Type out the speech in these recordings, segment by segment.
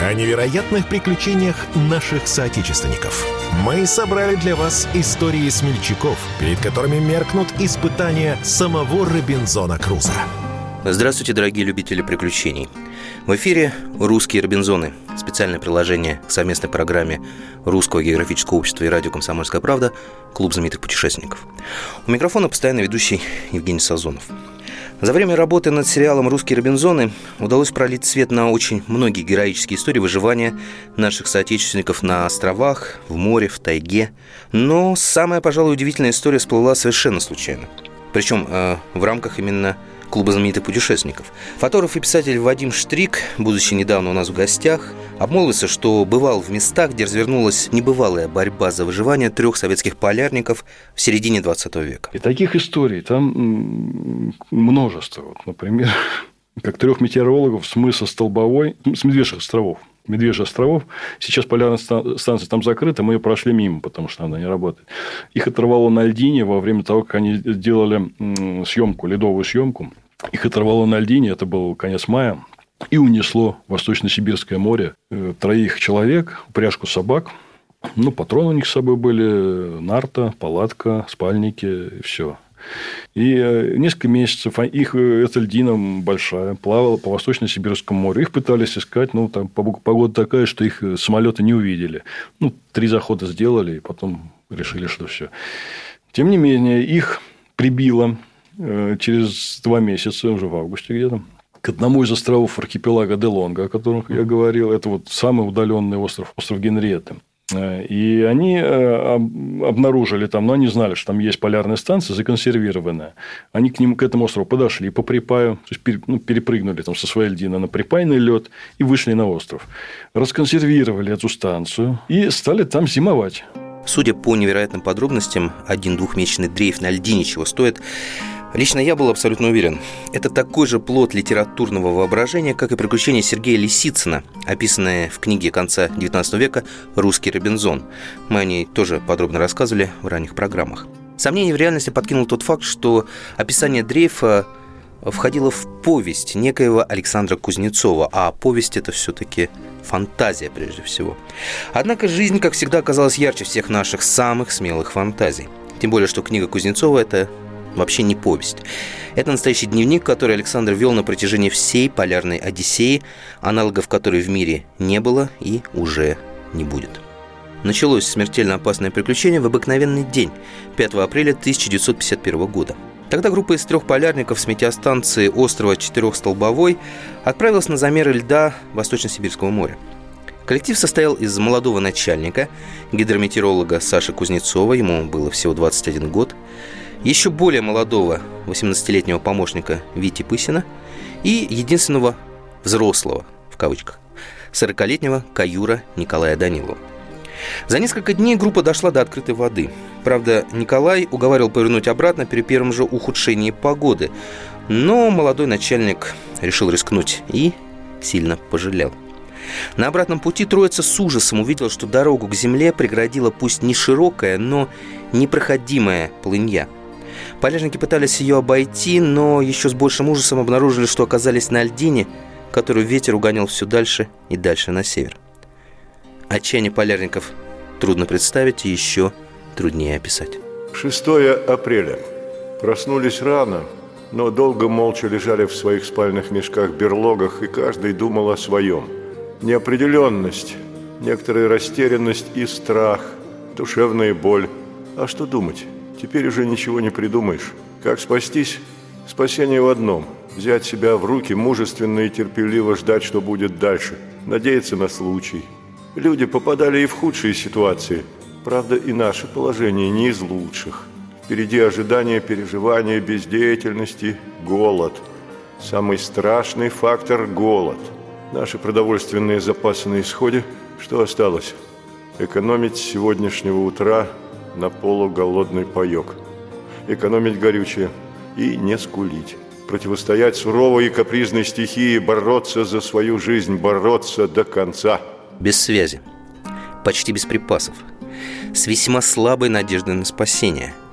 о невероятных приключениях наших соотечественников. Мы собрали для вас истории смельчаков, перед которыми меркнут испытания самого Робинзона Круза. Здравствуйте, дорогие любители приключений. В эфире «Русские Робинзоны» – специальное приложение к совместной программе Русского географического общества и радио «Комсомольская правда» «Клуб знаменитых путешественников». У микрофона постоянно ведущий Евгений Сазонов. За время работы над сериалом «Русские Робинзоны» удалось пролить свет на очень многие героические истории выживания наших соотечественников на островах, в море, в тайге. Но самая, пожалуй, удивительная история всплыла совершенно случайно. Причем э, в рамках именно клуба знаменитых путешественников. Фотограф и писатель Вадим Штрик, будучи недавно у нас в гостях, обмолвился, что бывал в местах, где развернулась небывалая борьба за выживание трех советских полярников в середине 20 века. И таких историй там множество. Вот, например, как трех метеорологов с мыса Столбовой, с Медвежьих островов, Медвежьих островов. Сейчас полярная станция там закрыта, мы ее прошли мимо, потому что она не работает. Их оторвало на льдине во время того, как они делали съемку, ледовую съемку. Их оторвало на льдине, это был конец мая, и унесло Восточно-Сибирское море э, троих человек, упряжку собак. Ну, патроны у них с собой были, нарта, палатка, спальники, все. И э, несколько месяцев а их, э, эта льдина большая, плавала по Восточно-Сибирскому морю. Их пытались искать, ну, там погода такая, что их э, самолеты не увидели. Ну, три захода сделали, и потом решили, что все. Тем не менее, их прибило через два месяца, уже в августе где-то, к одному из островов архипелага Делонга, о котором я говорил. Это вот самый удаленный остров, остров Генриетты. И они э, обнаружили там, но они знали, что там есть полярная станция законсервированная. Они к ним, к этому острову подошли по припаю, то есть ну, перепрыгнули там со своей льдины на припайный лед и вышли на остров. Расконсервировали эту станцию и стали там зимовать. Судя по невероятным подробностям, один двухмесячный дрейф на льдине чего стоит, Лично я был абсолютно уверен. Это такой же плод литературного воображения, как и приключения Сергея Лисицына, описанное в книге конца XIX века «Русский Робинзон». Мы о ней тоже подробно рассказывали в ранних программах. Сомнение в реальности подкинул тот факт, что описание дрейфа входило в повесть некоего Александра Кузнецова, а повесть это все-таки фантазия прежде всего. Однако жизнь, как всегда, оказалась ярче всех наших самых смелых фантазий. Тем более, что книга Кузнецова – это вообще не повесть. Это настоящий дневник, который Александр вел на протяжении всей полярной Одиссеи, аналогов которой в мире не было и уже не будет. Началось смертельно опасное приключение в обыкновенный день, 5 апреля 1951 года. Тогда группа из трех полярников с метеостанции острова Четырехстолбовой отправилась на замеры льда Восточно-Сибирского моря. Коллектив состоял из молодого начальника, гидрометеоролога Саши Кузнецова, ему было всего 21 год, еще более молодого 18-летнего помощника Вити Пысина и единственного взрослого, в кавычках, 40-летнего каюра Николая Данилова. За несколько дней группа дошла до открытой воды. Правда, Николай уговаривал повернуть обратно при первом же ухудшении погоды, но молодой начальник решил рискнуть и сильно пожалел. На обратном пути троица с ужасом увидела, что дорогу к земле преградила пусть не широкая, но непроходимая плынья – Полярники пытались ее обойти, но еще с большим ужасом обнаружили, что оказались на льдине, которую ветер угонял все дальше и дальше на север. Отчаяние полярников трудно представить и еще труднее описать. 6 апреля. Проснулись рано, но долго молча лежали в своих спальных мешках-берлогах, и каждый думал о своем. Неопределенность, некоторая растерянность и страх, душевная боль. А что думать? Теперь уже ничего не придумаешь. Как спастись? Спасение в одном – взять себя в руки, мужественно и терпеливо ждать, что будет дальше, надеяться на случай. Люди попадали и в худшие ситуации. Правда, и наше положение не из лучших. Впереди ожидания, переживания, бездеятельности, голод. Самый страшный фактор – голод. Наши продовольственные запасы на исходе. Что осталось? Экономить с сегодняшнего утра – на полуголодный паёк. экономить горючее и не скулить. Противостоять суровой и капризной стихии, бороться за свою жизнь, бороться до конца. Без связи, почти без припасов, с весьма слабой надеждой на спасение –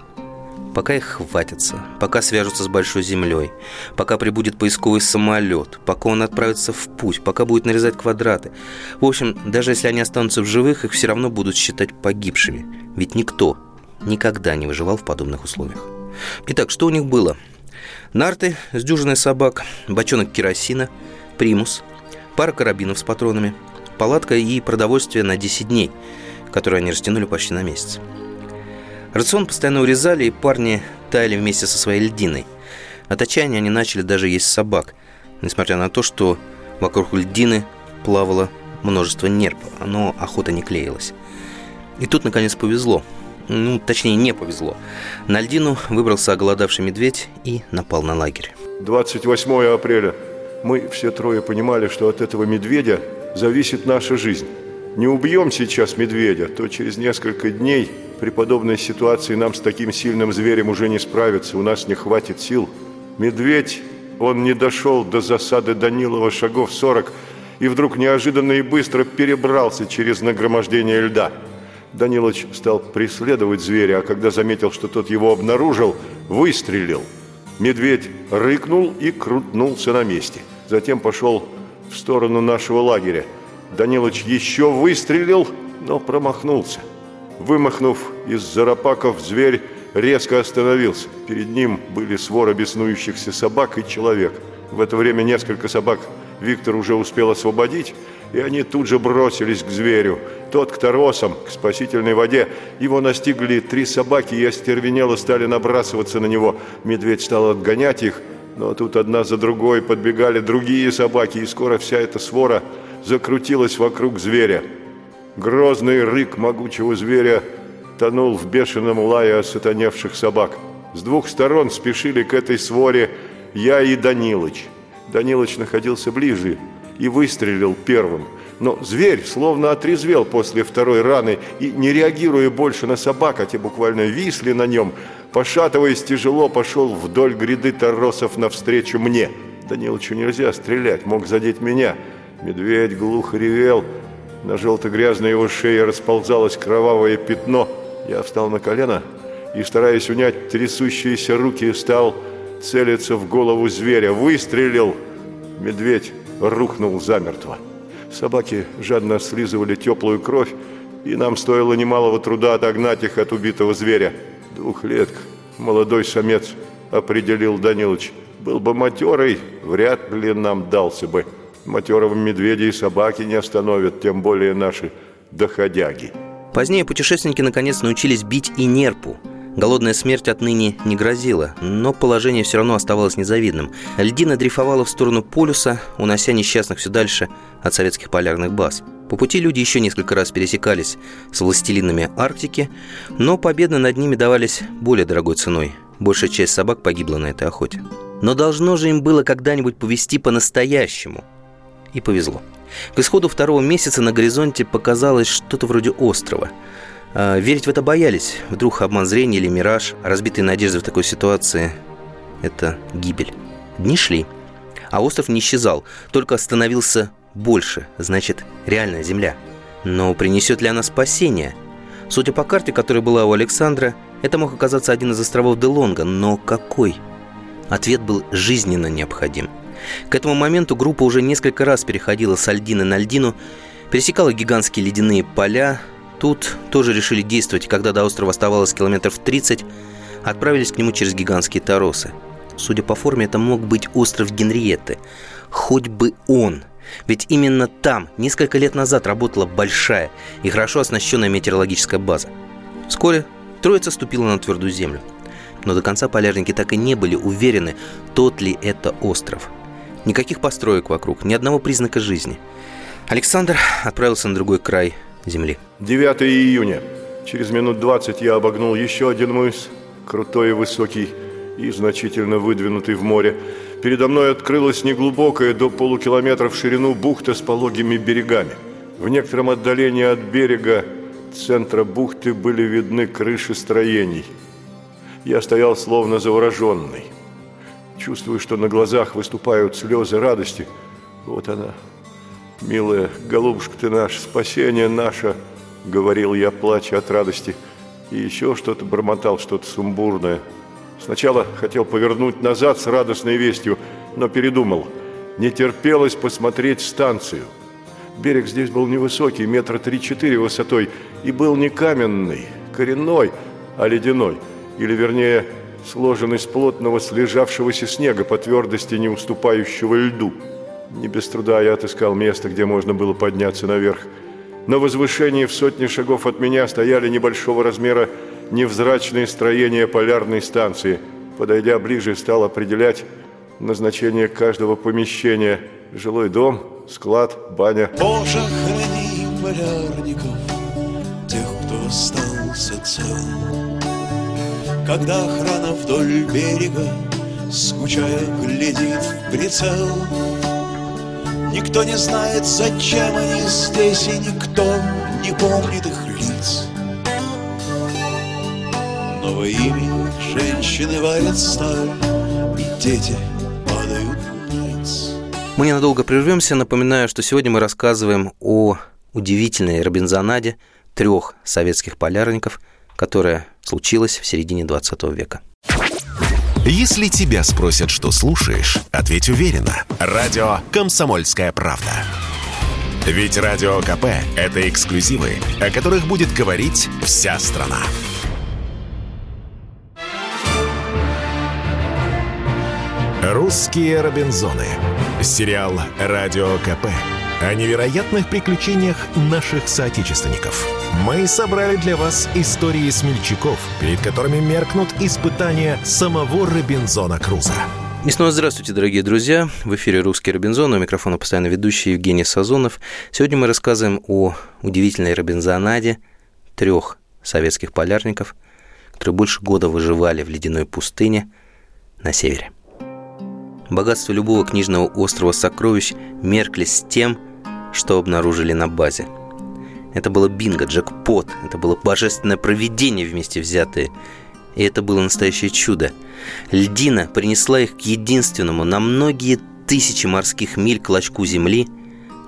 пока их хватится, пока свяжутся с большой землей, пока прибудет поисковый самолет, пока он отправится в путь, пока будет нарезать квадраты. В общем, даже если они останутся в живых, их все равно будут считать погибшими. Ведь никто никогда не выживал в подобных условиях. Итак, что у них было? Нарты с дюжиной собак, бочонок керосина, примус, пара карабинов с патронами, палатка и продовольствие на 10 дней, которые они растянули почти на месяц. Рацион постоянно урезали, и парни таяли вместе со своей льдиной. От отчаяния они начали даже есть собак, несмотря на то, что вокруг льдины плавало множество нерп, но охота не клеилась. И тут, наконец, повезло. Ну, точнее, не повезло. На льдину выбрался оголодавший медведь и напал на лагерь. 28 апреля. Мы все трое понимали, что от этого медведя зависит наша жизнь. Не убьем сейчас медведя, то через несколько дней при подобной ситуации нам с таким сильным зверем уже не справиться, у нас не хватит сил. Медведь, он не дошел до засады Данилова шагов 40 и вдруг неожиданно и быстро перебрался через нагромождение льда. Данилович стал преследовать зверя, а когда заметил, что тот его обнаружил, выстрелил. Медведь рыкнул и крутнулся на месте. Затем пошел в сторону нашего лагеря. Данилович еще выстрелил, но промахнулся. Вымахнув из зарапаков, зверь резко остановился. Перед ним были свора беснующихся собак и человек. В это время несколько собак Виктор уже успел освободить, и они тут же бросились к зверю. Тот к торосам, к спасительной воде. Его настигли три собаки и остервенело стали набрасываться на него. Медведь стал отгонять их, но тут одна за другой подбегали другие собаки, и скоро вся эта свора закрутилась вокруг зверя. Грозный рык могучего зверя тонул в бешеном лае осатаневших собак. С двух сторон спешили к этой своре я и Данилыч. Данилыч находился ближе и выстрелил первым. Но зверь словно отрезвел после второй раны и, не реагируя больше на собак, а те буквально висли на нем, пошатываясь тяжело, пошел вдоль гряды торосов навстречу мне. Данилычу нельзя стрелять, мог задеть меня. Медведь глухо ревел, на желто-грязной его шее расползалось кровавое пятно. Я встал на колено и, стараясь унять трясущиеся руки, стал целиться в голову зверя. Выстрелил. Медведь рухнул замертво. Собаки жадно слизывали теплую кровь, и нам стоило немалого труда отогнать их от убитого зверя. Двухлетка, молодой самец, определил Данилович. Был бы матерый, вряд ли нам дался бы. Матерого медведя и собаки не остановят, тем более наши доходяги. Позднее путешественники наконец научились бить и нерпу. Голодная смерть отныне не грозила, но положение все равно оставалось незавидным. Льдина дрейфовала в сторону полюса, унося несчастных все дальше от советских полярных баз. По пути люди еще несколько раз пересекались с властелинами Арктики, но победы над ними давались более дорогой ценой. Большая часть собак погибла на этой охоте. Но должно же им было когда-нибудь повести по-настоящему – и повезло. К исходу второго месяца на горизонте показалось что-то вроде острова. А, верить в это боялись. Вдруг обман зрения или мираж, разбитые надежды в такой ситуации – это гибель. Дни шли, а остров не исчезал, только становился больше, значит, реальная земля. Но принесет ли она спасение? Судя по карте, которая была у Александра, это мог оказаться один из островов Делонга, но какой? Ответ был жизненно необходим – к этому моменту группа уже несколько раз переходила с Альдины на Альдину, пересекала гигантские ледяные поля. Тут тоже решили действовать, когда до острова оставалось километров 30, отправились к нему через гигантские торосы. Судя по форме, это мог быть остров Генриетты. Хоть бы он! Ведь именно там несколько лет назад работала большая и хорошо оснащенная метеорологическая база. Вскоре троица ступила на твердую землю. Но до конца полярники так и не были уверены, тот ли это остров – Никаких построек вокруг, ни одного признака жизни. Александр отправился на другой край земли. 9 июня. Через минут 20 я обогнул еще один мыс, крутой и высокий, и значительно выдвинутый в море. Передо мной открылась неглубокая до полукилометра в ширину бухта с пологими берегами. В некотором отдалении от берега центра бухты были видны крыши строений. Я стоял словно завороженный. Чувствую, что на глазах выступают слезы радости. Вот она, милая голубушка ты наш, спасение наше, говорил я, плача от радости. И еще что-то бормотал, что-то сумбурное. Сначала хотел повернуть назад с радостной вестью, но передумал. Не терпелось посмотреть станцию. Берег здесь был невысокий, метра три-четыре высотой, и был не каменный, коренной, а ледяной – или вернее, сложен из плотного слежавшегося снега по твердости не уступающего льду. Не без труда я отыскал место, где можно было подняться наверх. На возвышении в сотни шагов от меня стояли небольшого размера невзрачные строения полярной станции. Подойдя ближе, стал определять назначение каждого помещения. Жилой дом, склад, баня. Боже, храни полярников, тех, кто остался цел. Когда охрана вдоль берега, скучая, глядит в прицел. Никто не знает, зачем они здесь, и никто не помнит их лиц. Но во имя женщины варят сталь, и дети падают вниз. Мы ненадолго прервемся. Напоминаю, что сегодня мы рассказываем о удивительной Робинзонаде трех советских полярников – которая случилась в середине 20 века. Если тебя спросят, что слушаешь, ответь уверенно. Радио «Комсомольская правда». Ведь Радио КП – это эксклюзивы, о которых будет говорить вся страна. «Русские Робинзоны». Сериал «Радио КП» о невероятных приключениях наших соотечественников. Мы собрали для вас истории смельчаков, перед которыми меркнут испытания самого Робинзона Круза. И снова здравствуйте, дорогие друзья. В эфире «Русский Робинзон», у микрофона постоянно ведущий Евгений Сазонов. Сегодня мы рассказываем о удивительной Робинзонаде трех советских полярников, которые больше года выживали в ледяной пустыне на севере. Богатство любого книжного острова сокровищ меркли с тем, что обнаружили на базе. Это было бинго, джекпот, это было божественное провидение вместе взятые. И это было настоящее чудо. Льдина принесла их к единственному на многие тысячи морских миль клочку земли,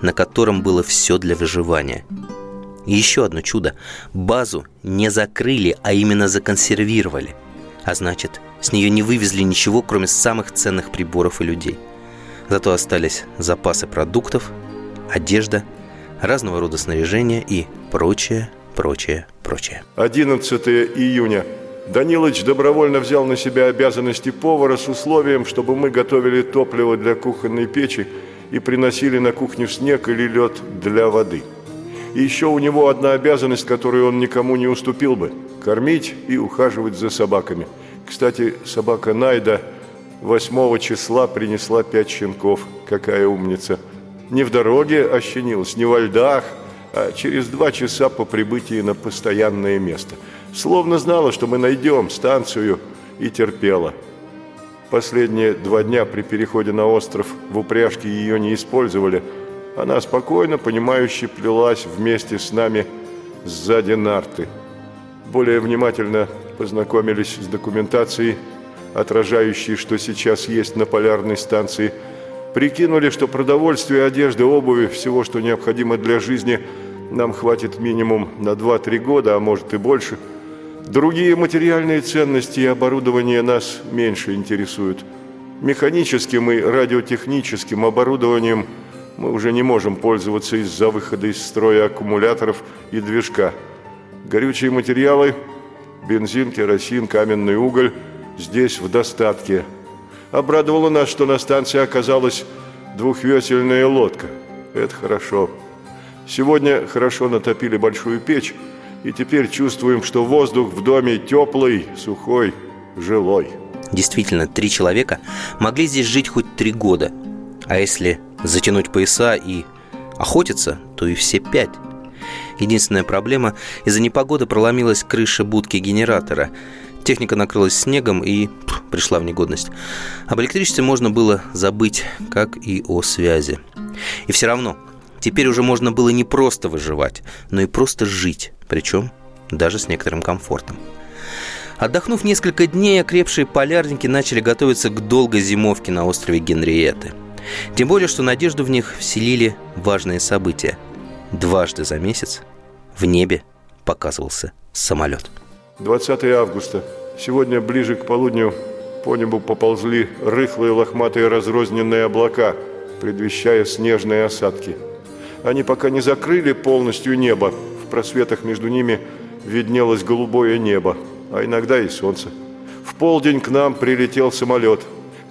на котором было все для выживания. И еще одно чудо. Базу не закрыли, а именно законсервировали. А значит, с нее не вывезли ничего, кроме самых ценных приборов и людей. Зато остались запасы продуктов, одежда, разного рода снаряжение и прочее, прочее, прочее. 11 июня. Данилович добровольно взял на себя обязанности повара с условием, чтобы мы готовили топливо для кухонной печи и приносили на кухню снег или лед для воды. И еще у него одна обязанность, которую он никому не уступил бы – кормить и ухаживать за собаками. Кстати, собака Найда 8 числа принесла пять щенков. Какая умница! Не в дороге ощенилась, не во льдах, а через два часа по прибытии на постоянное место. Словно знала, что мы найдем станцию, и терпела. Последние два дня при переходе на остров в упряжке ее не использовали. Она спокойно, понимающе плелась вместе с нами сзади нарты. Более внимательно познакомились с документацией, отражающей, что сейчас есть на полярной станции – Прикинули, что продовольствия, одежды, обуви, всего, что необходимо для жизни, нам хватит минимум на 2-3 года, а может и больше. Другие материальные ценности и оборудование нас меньше интересуют. Механическим и радиотехническим оборудованием мы уже не можем пользоваться из-за выхода из строя аккумуляторов и движка. Горючие материалы – бензин, керосин, каменный уголь – здесь в достатке – Обрадовало нас, что на станции оказалась двухвесельная лодка. Это хорошо. Сегодня хорошо натопили большую печь, и теперь чувствуем, что воздух в доме теплый, сухой, жилой. Действительно, три человека могли здесь жить хоть три года. А если затянуть пояса и охотиться, то и все пять. Единственная проблема – из-за непогоды проломилась крыша будки генератора – Техника накрылась снегом и пff, пришла в негодность. Об электричестве можно было забыть, как и о связи. И все равно, теперь уже можно было не просто выживать, но и просто жить, причем даже с некоторым комфортом. Отдохнув несколько дней, окрепшие полярники начали готовиться к долгой зимовке на острове Генриетты. Тем более, что надежду в них вселили важные события. Дважды за месяц в небе показывался самолет. 20 августа. Сегодня ближе к полудню по небу поползли рыхлые лохматые разрозненные облака, предвещая снежные осадки. Они пока не закрыли полностью небо. В просветах между ними виднелось голубое небо, а иногда и солнце. В полдень к нам прилетел самолет.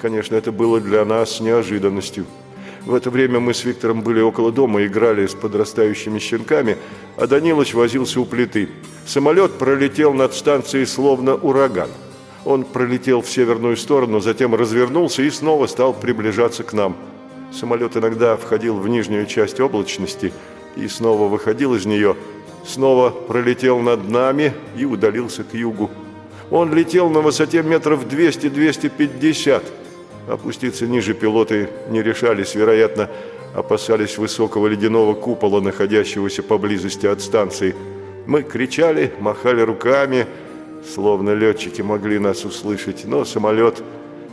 Конечно, это было для нас неожиданностью. В это время мы с Виктором были около дома, играли с подрастающими щенками, а Данилыч возился у плиты. Самолет пролетел над станцией словно ураган. Он пролетел в северную сторону, затем развернулся и снова стал приближаться к нам. Самолет иногда входил в нижнюю часть облачности и снова выходил из нее, снова пролетел над нами и удалился к югу. Он летел на высоте метров 200-250. Опуститься ниже пилоты не решались, вероятно, опасались высокого ледяного купола, находящегося поблизости от станции. Мы кричали, махали руками, словно летчики могли нас услышать, но самолет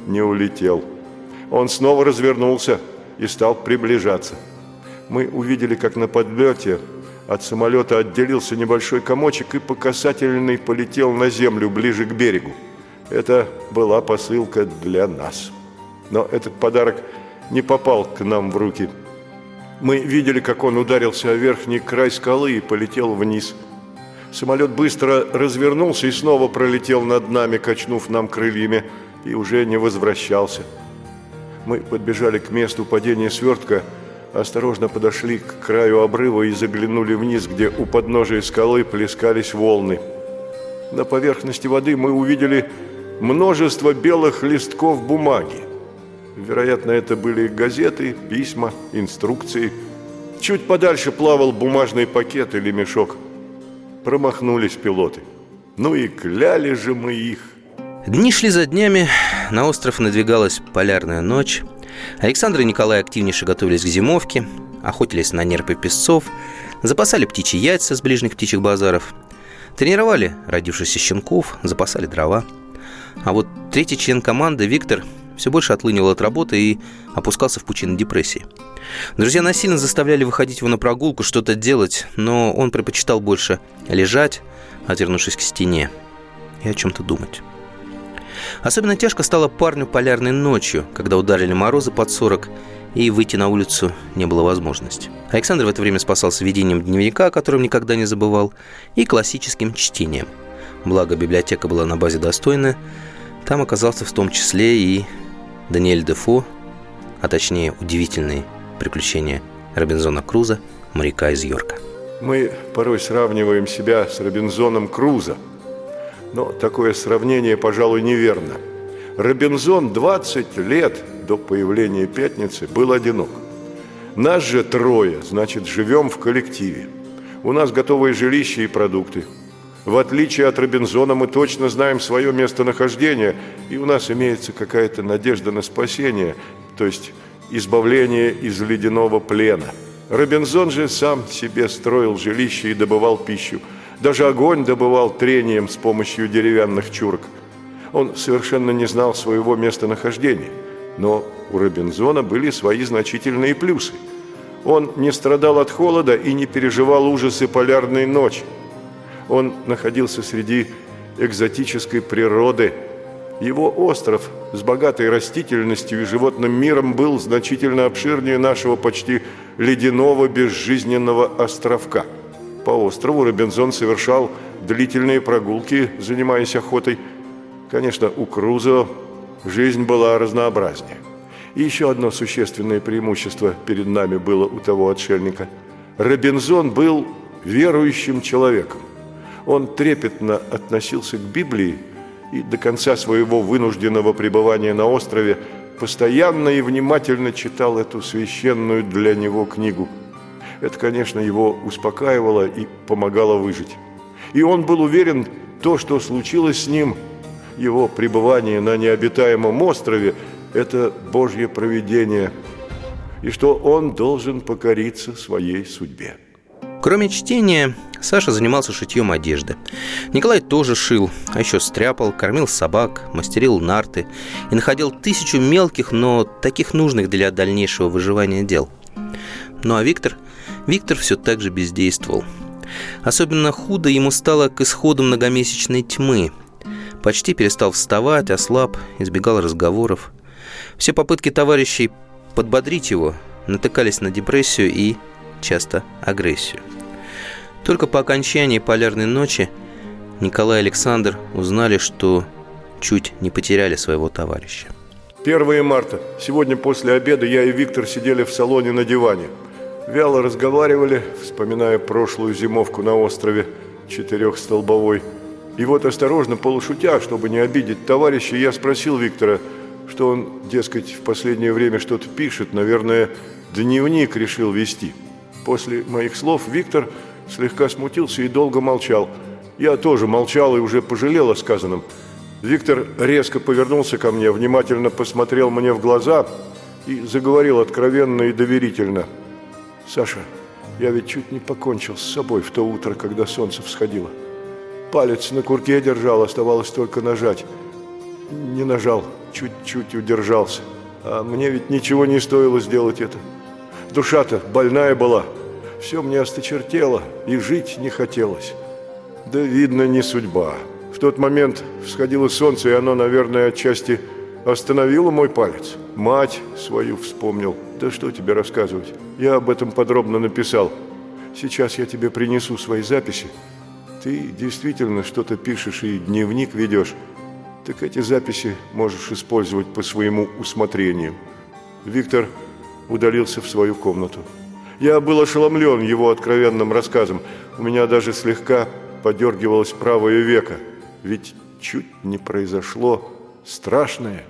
не улетел. Он снова развернулся и стал приближаться. Мы увидели, как на подлете от самолета отделился небольшой комочек и по касательной полетел на землю ближе к берегу. Это была посылка для нас. Но этот подарок не попал к нам в руки. Мы видели, как он ударился о верхний край скалы и полетел вниз. Самолет быстро развернулся и снова пролетел над нами, качнув нам крыльями, и уже не возвращался. Мы подбежали к месту падения свертка, осторожно подошли к краю обрыва и заглянули вниз, где у подножия скалы плескались волны. На поверхности воды мы увидели множество белых листков бумаги. Вероятно, это были газеты, письма, инструкции. Чуть подальше плавал бумажный пакет или мешок. Промахнулись пилоты. Ну и кляли же мы их. Дни шли за днями, на остров надвигалась полярная ночь. Александр и Николай активнейше готовились к зимовке, охотились на нерпы песцов, запасали птичьи яйца с ближних птичьих базаров, тренировали родившихся щенков, запасали дрова. А вот третий член команды, Виктор, все больше отлынивал от работы и опускался в пучину депрессии. Друзья насильно заставляли выходить его на прогулку, что-то делать, но он предпочитал больше лежать, отвернувшись к стене, и о чем-то думать. Особенно тяжко стало парню полярной ночью, когда ударили морозы под 40, и выйти на улицу не было возможности. Александр в это время спасался ведением дневника, о котором никогда не забывал, и классическим чтением. Благо, библиотека была на базе достойная, там оказался в том числе и Даниэль Дефо, а точнее удивительные приключения Робинзона Круза, моряка из Йорка. Мы порой сравниваем себя с Робинзоном Крузо – но такое сравнение, пожалуй, неверно. Робинзон 20 лет до появления «Пятницы» был одинок. Нас же трое, значит, живем в коллективе. У нас готовые жилища и продукты. В отличие от Робинзона мы точно знаем свое местонахождение, и у нас имеется какая-то надежда на спасение, то есть избавление из ледяного плена. Робинзон же сам себе строил жилище и добывал пищу – даже огонь добывал трением с помощью деревянных чурок. Он совершенно не знал своего местонахождения, но у Робинзона были свои значительные плюсы. Он не страдал от холода и не переживал ужасы полярной ночи. Он находился среди экзотической природы. Его остров с богатой растительностью и животным миром был значительно обширнее нашего почти ледяного безжизненного островка – по острову Робинзон совершал длительные прогулки, занимаясь охотой. Конечно, у Крузо жизнь была разнообразнее. И еще одно существенное преимущество перед нами было у того отшельника. Робинзон был верующим человеком. Он трепетно относился к Библии и до конца своего вынужденного пребывания на острове постоянно и внимательно читал эту священную для него книгу – это, конечно, его успокаивало и помогало выжить. И он был уверен, то, что случилось с ним, его пребывание на необитаемом острове, это Божье провидение, и что он должен покориться своей судьбе. Кроме чтения, Саша занимался шитьем одежды. Николай тоже шил, а еще стряпал, кормил собак, мастерил нарты и находил тысячу мелких, но таких нужных для дальнейшего выживания дел. Ну а Виктор? Виктор все так же бездействовал. Особенно худо ему стало к исходу многомесячной тьмы. Почти перестал вставать, ослаб, избегал разговоров. Все попытки товарищей подбодрить его натыкались на депрессию и часто агрессию. Только по окончании полярной ночи Николай и Александр узнали, что чуть не потеряли своего товарища. 1 марта. Сегодня после обеда я и Виктор сидели в салоне на диване. Вяло разговаривали, вспоминая прошлую зимовку на острове четырехстолбовой. И вот осторожно, полушутя, чтобы не обидеть товарища, я спросил Виктора, что он, дескать, в последнее время что-то пишет, наверное, дневник решил вести. После моих слов Виктор слегка смутился и долго молчал. Я тоже молчал и уже пожалел о сказанном. Виктор резко повернулся ко мне, внимательно посмотрел мне в глаза и заговорил откровенно и доверительно. «Саша, я ведь чуть не покончил с собой в то утро, когда солнце всходило. Палец на курке держал, оставалось только нажать. Не нажал, чуть-чуть удержался. А мне ведь ничего не стоило сделать это. Душа-то больная была». Все мне осточертело, и жить не хотелось. Да, видно, не судьба. В тот момент всходило солнце, и оно, наверное, отчасти остановило мой палец. Мать свою вспомнил. Да что тебе рассказывать? Я об этом подробно написал. Сейчас я тебе принесу свои записи. Ты действительно что-то пишешь и дневник ведешь. Так эти записи можешь использовать по своему усмотрению. Виктор удалился в свою комнату. Я был ошеломлен его откровенным рассказом. У меня даже слегка подергивалось правое веко. Ведь чуть не произошло страшное.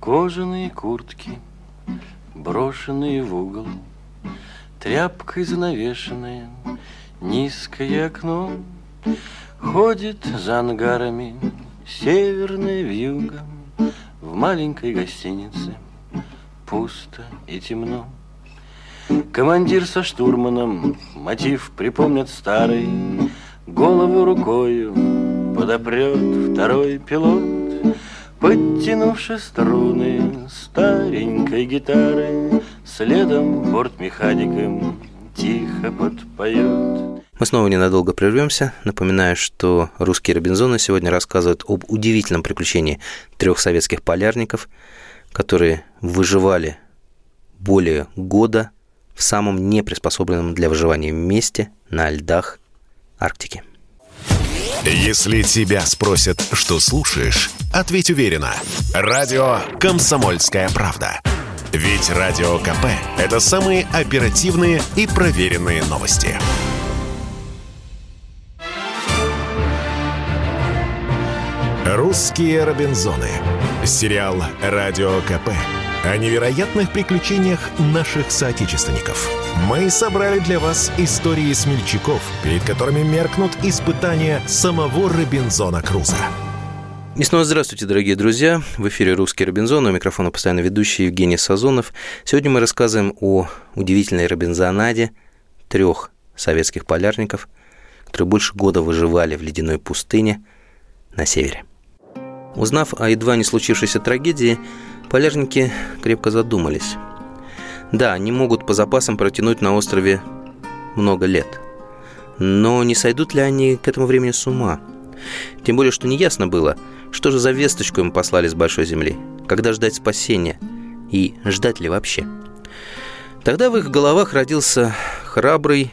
Кожаные куртки, брошенные в угол, Тряпкой занавешенное низкое окно, Ходит за ангарами северная вьюга В маленькой гостинице пусто и темно. Командир со штурманом мотив припомнят старый, Голову рукою подопрет второй пилот, Подтянувши струны старенькой гитары, Следом бортмехаником тихо подпоет. Мы снова ненадолго прервемся. Напоминаю, что русские Робинзоны сегодня рассказывают об удивительном приключении трех советских полярников, которые выживали более года в самом неприспособленном для выживания месте на льдах Арктики. Если тебя спросят, что слушаешь, ответь уверенно. Радио «Комсомольская правда». Ведь Радио КП – это самые оперативные и проверенные новости. «Русские Робинзоны». Сериал «Радио КП» о невероятных приключениях наших соотечественников. Мы собрали для вас истории смельчаков, перед которыми меркнут испытания самого Робинзона Круза. И снова здравствуйте, дорогие друзья. В эфире «Русский Робинзон», у микрофона постоянно ведущий Евгений Сазонов. Сегодня мы рассказываем о удивительной Робинзонаде трех советских полярников, которые больше года выживали в ледяной пустыне на севере. Узнав о едва не случившейся трагедии, Полярники крепко задумались. Да, они могут по запасам протянуть на острове много лет. Но не сойдут ли они к этому времени с ума? Тем более, что неясно было, что же за весточку им послали с Большой Земли, когда ждать спасения и ждать ли вообще. Тогда в их головах родился храбрый,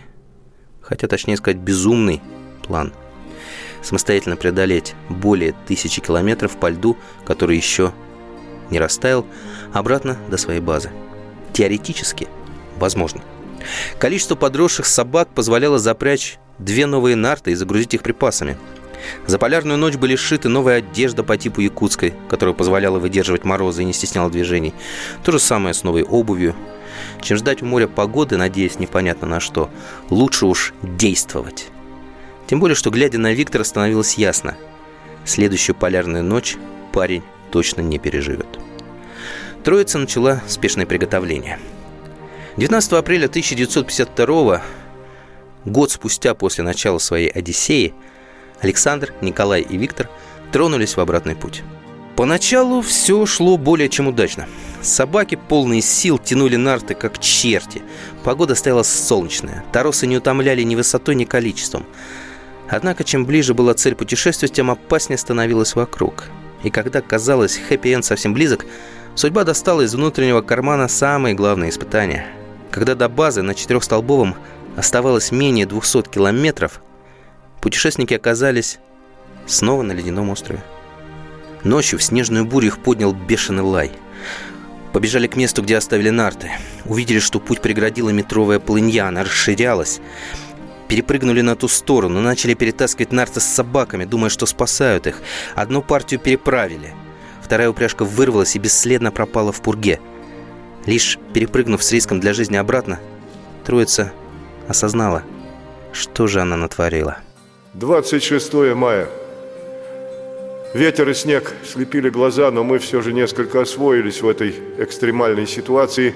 хотя точнее сказать безумный план – самостоятельно преодолеть более тысячи километров по льду, который еще не растаял, обратно до своей базы. Теоретически возможно. Количество подросших собак позволяло запрячь две новые нарты и загрузить их припасами. За полярную ночь были сшиты новая одежда по типу якутской, которая позволяла выдерживать морозы и не стесняла движений. То же самое с новой обувью. Чем ждать у моря погоды, надеясь непонятно на что, лучше уж действовать. Тем более, что, глядя на Виктора, становилось ясно. Следующую полярную ночь парень точно не переживет. Троица начала спешное приготовление. 19 апреля 1952 Год спустя после начала своей Одиссеи Александр, Николай и Виктор тронулись в обратный путь. Поначалу все шло более чем удачно. Собаки, полные сил, тянули нарты, как черти. Погода стояла солнечная. Торосы не утомляли ни высотой, ни количеством. Однако, чем ближе была цель путешествия, тем опаснее становилась вокруг. И когда казалось, хэппи-энд совсем близок, судьба достала из внутреннего кармана самые главные испытания. Когда до базы на четырехстолбовом оставалось менее 200 километров, путешественники оказались снова на ледяном острове. Ночью в снежную бурю их поднял бешеный лай. Побежали к месту, где оставили нарты. Увидели, что путь преградила метровая полынья, она расширялась. Перепрыгнули на ту сторону, начали перетаскивать нарты с собаками, думая, что спасают их. Одну партию переправили. Вторая упряжка вырвалась и бесследно пропала в пурге. Лишь перепрыгнув с риском для жизни обратно, троица осознала, что же она натворила. 26 мая. Ветер и снег слепили глаза, но мы все же несколько освоились в этой экстремальной ситуации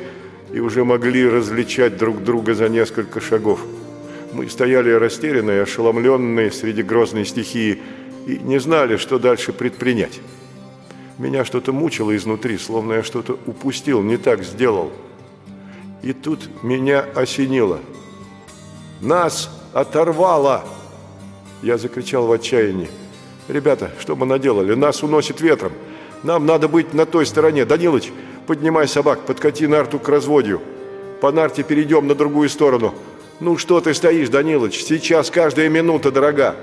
и уже могли различать друг друга за несколько шагов. Мы стояли растерянные, ошеломленные среди грозной стихии и не знали, что дальше предпринять. Меня что-то мучило изнутри, словно я что-то упустил, не так сделал. И тут меня осенило. «Нас оторвало!» Я закричал в отчаянии. «Ребята, что мы наделали? Нас уносит ветром. Нам надо быть на той стороне. Данилыч, поднимай собак, подкати нарту к разводью. По нарте перейдем на другую сторону. Ну что ты стоишь, Данилыч? Сейчас каждая минута дорога».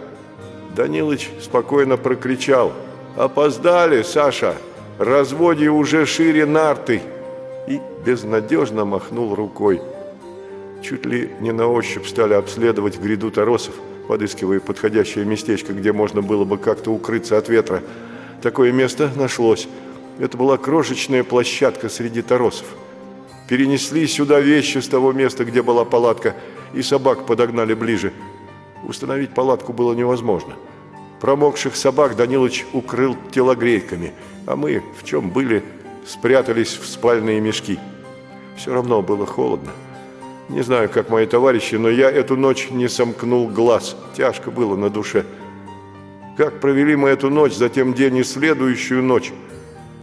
Данилыч спокойно прокричал. «Опоздали, Саша! Разводье уже шире нарты!» И безнадежно махнул рукой. Чуть ли не на ощупь стали обследовать гряду торосов – подыскивая подходящее местечко, где можно было бы как-то укрыться от ветра. Такое место нашлось. Это была крошечная площадка среди торосов. Перенесли сюда вещи с того места, где была палатка, и собак подогнали ближе. Установить палатку было невозможно. Промокших собак Данилыч укрыл телогрейками, а мы, в чем были, спрятались в спальные мешки. Все равно было холодно. Не знаю, как мои товарищи, но я эту ночь не сомкнул глаз. Тяжко было на душе. Как провели мы эту ночь, затем день и следующую ночь,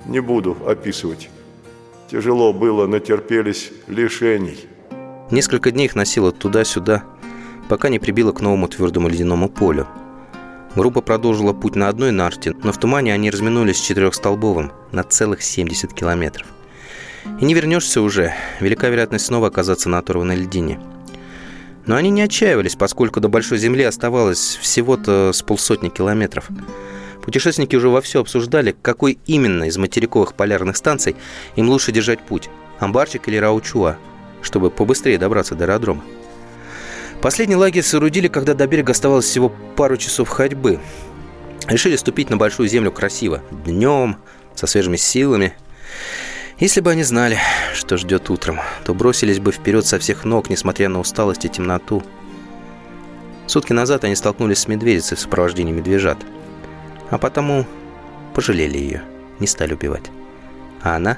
не буду описывать. Тяжело было, натерпелись лишений. Несколько дней их носило туда-сюда, пока не прибило к новому твердому ледяному полю. Группа продолжила путь на одной нарте, но в тумане они разминулись с четырехстолбовым на целых 70 километров. И не вернешься уже. Велика вероятность снова оказаться на оторванной льдине. Но они не отчаивались, поскольку до Большой Земли оставалось всего-то с полсотни километров. Путешественники уже вовсю обсуждали, какой именно из материковых полярных станций им лучше держать путь – Амбарчик или Раучуа, чтобы побыстрее добраться до аэродрома. Последний лагерь соорудили, когда до берега оставалось всего пару часов ходьбы. Решили ступить на Большую Землю красиво, днем, со свежими силами – если бы они знали, что ждет утром, то бросились бы вперед со всех ног, несмотря на усталость и темноту. Сутки назад они столкнулись с медведицей в сопровождении медвежат. А потому пожалели ее, не стали убивать. А она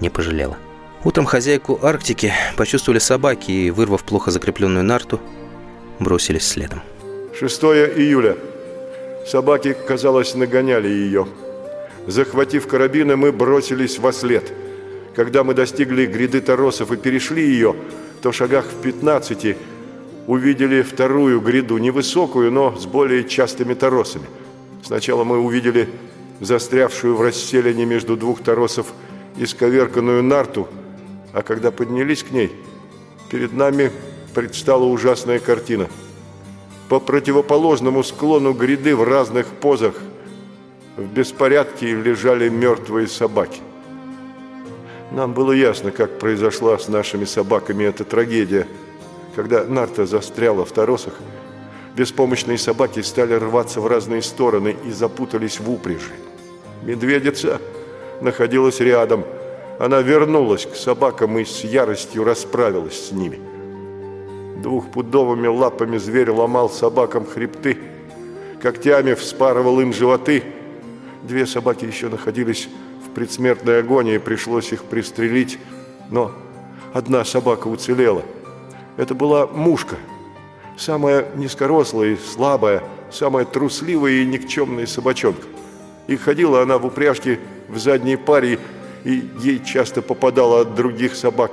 не пожалела. Утром хозяйку Арктики почувствовали собаки и, вырвав плохо закрепленную нарту, бросились следом. 6 июля. Собаки, казалось, нагоняли ее. Захватив карабины, мы бросились во след. Когда мы достигли гряды торосов и перешли ее, то в шагах в 15 увидели вторую гряду, невысокую, но с более частыми торосами. Сначала мы увидели застрявшую в расселении между двух торосов исковерканную нарту, а когда поднялись к ней, перед нами предстала ужасная картина. По противоположному склону гряды в разных позах – в беспорядке лежали мертвые собаки. Нам было ясно, как произошла с нашими собаками эта трагедия. Когда нарта застряла в торосах, беспомощные собаки стали рваться в разные стороны и запутались в упряжи. Медведица находилась рядом. Она вернулась к собакам и с яростью расправилась с ними. Двухпудовыми лапами зверь ломал собакам хребты, когтями вспарывал им животы – Две собаки еще находились в предсмертной агонии, пришлось их пристрелить, но одна собака уцелела. Это была мушка. Самая низкорослая и слабая, самая трусливая и никчемная собачонка. И ходила она в упряжке в задней паре, и ей часто попадало от других собак.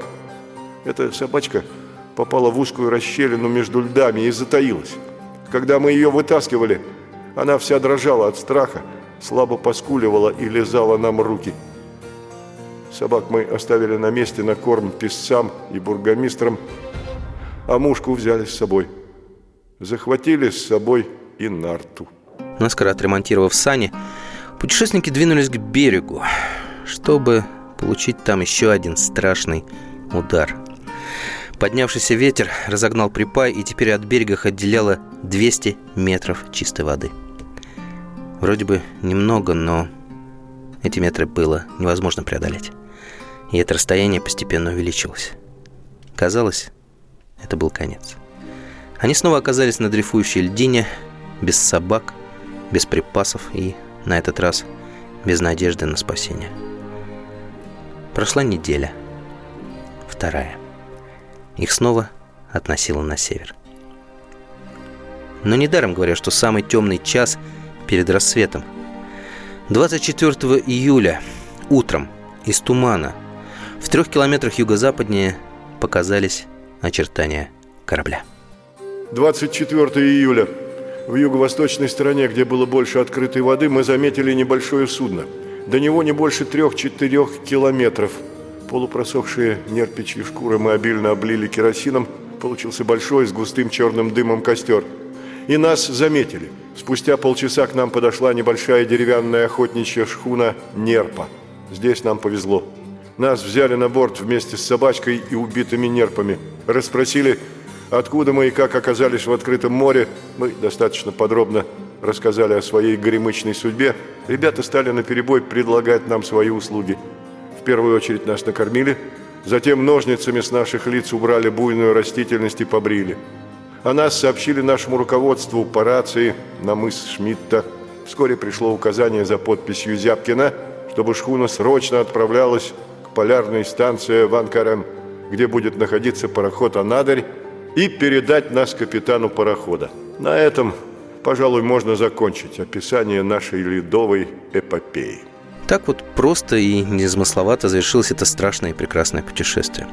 Эта собачка попала в узкую расщелину между льдами и затаилась. Когда мы ее вытаскивали, она вся дрожала от страха, слабо поскуливала и лизала нам руки. Собак мы оставили на месте на корм песцам и бургомистрам, а мушку взяли с собой. Захватили с собой и нарту. Наскоро отремонтировав сани, путешественники двинулись к берегу, чтобы получить там еще один страшный удар. Поднявшийся ветер разогнал припай, и теперь от берега их отделяло 200 метров чистой воды. Вроде бы немного, но эти метры было невозможно преодолеть. И это расстояние постепенно увеличилось. Казалось, это был конец. Они снова оказались на дрейфующей льдине, без собак, без припасов и, на этот раз, без надежды на спасение. Прошла неделя. Вторая. Их снова относило на север. Но недаром говорят, что самый темный час перед рассветом. 24 июля утром из тумана в трех километрах юго-западнее показались очертания корабля. 24 июля. В юго-восточной стороне, где было больше открытой воды, мы заметили небольшое судно. До него не больше трех-четырех километров. Полупросохшие нерпичьи шкуры мы обильно облили керосином. Получился большой с густым черным дымом костер. И нас заметили. Спустя полчаса к нам подошла небольшая деревянная охотничья шхуна «Нерпа». Здесь нам повезло. Нас взяли на борт вместе с собачкой и убитыми нерпами. Расспросили, Откуда мы и как оказались в открытом море, мы достаточно подробно рассказали о своей горемычной судьбе. Ребята стали наперебой предлагать нам свои услуги. В первую очередь нас накормили, затем ножницами с наших лиц убрали буйную растительность и побрили. О нас сообщили нашему руководству по рации на мыс Шмидта. Вскоре пришло указание за подписью Зябкина, чтобы шхуна срочно отправлялась к полярной станции Ванкарем, где будет находиться пароход «Анадырь», и передать нас капитану парохода. На этом, пожалуй, можно закончить описание нашей ледовой эпопеи. Так вот просто и незамысловато завершилось это страшное и прекрасное путешествие.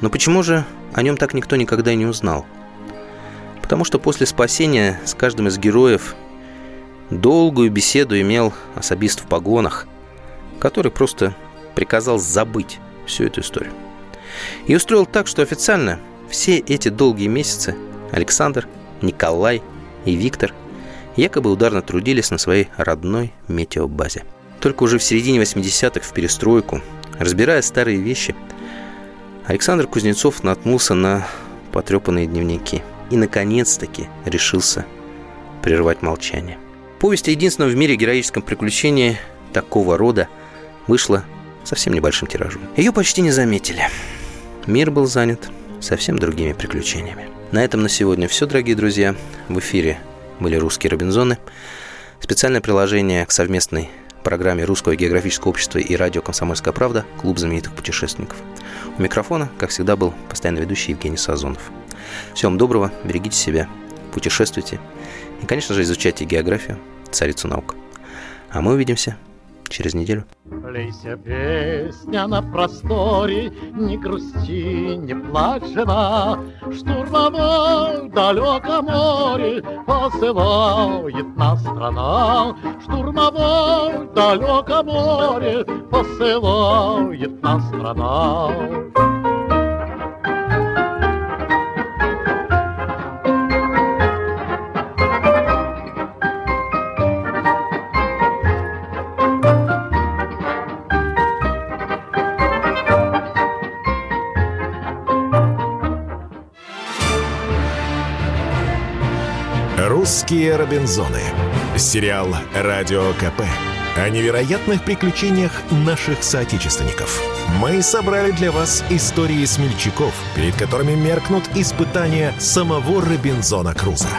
Но почему же о нем так никто никогда не узнал? Потому что после спасения с каждым из героев долгую беседу имел особист в погонах, который просто приказал забыть всю эту историю. И устроил так, что официально все эти долгие месяцы Александр, Николай и Виктор якобы ударно трудились на своей родной метеобазе. Только уже в середине 80-х в перестройку, разбирая старые вещи, Александр Кузнецов наткнулся на потрепанные дневники и, наконец-таки, решился прервать молчание. Повесть о единственном в мире героическом приключении такого рода вышла совсем небольшим тиражом. Ее почти не заметили. Мир был занят совсем другими приключениями. На этом на сегодня все, дорогие друзья. В эфире были «Русские Робинзоны». Специальное приложение к совместной программе Русского географического общества и радио «Комсомольская правда» «Клуб знаменитых путешественников». У микрофона, как всегда, был постоянно ведущий Евгений Сазонов. Всем доброго, берегите себя, путешествуйте и, конечно же, изучайте географию, царицу наук. А мы увидимся через неделю. Лейся песня на просторе, не грусти, не плачь, жена. Штурмовой далеком море посылает нас страна. Штурмовой далеком море посылает нас страна. «Русские Робинзоны». Сериал «Радио КП» о невероятных приключениях наших соотечественников. Мы собрали для вас истории смельчаков, перед которыми меркнут испытания самого Робинзона Круза.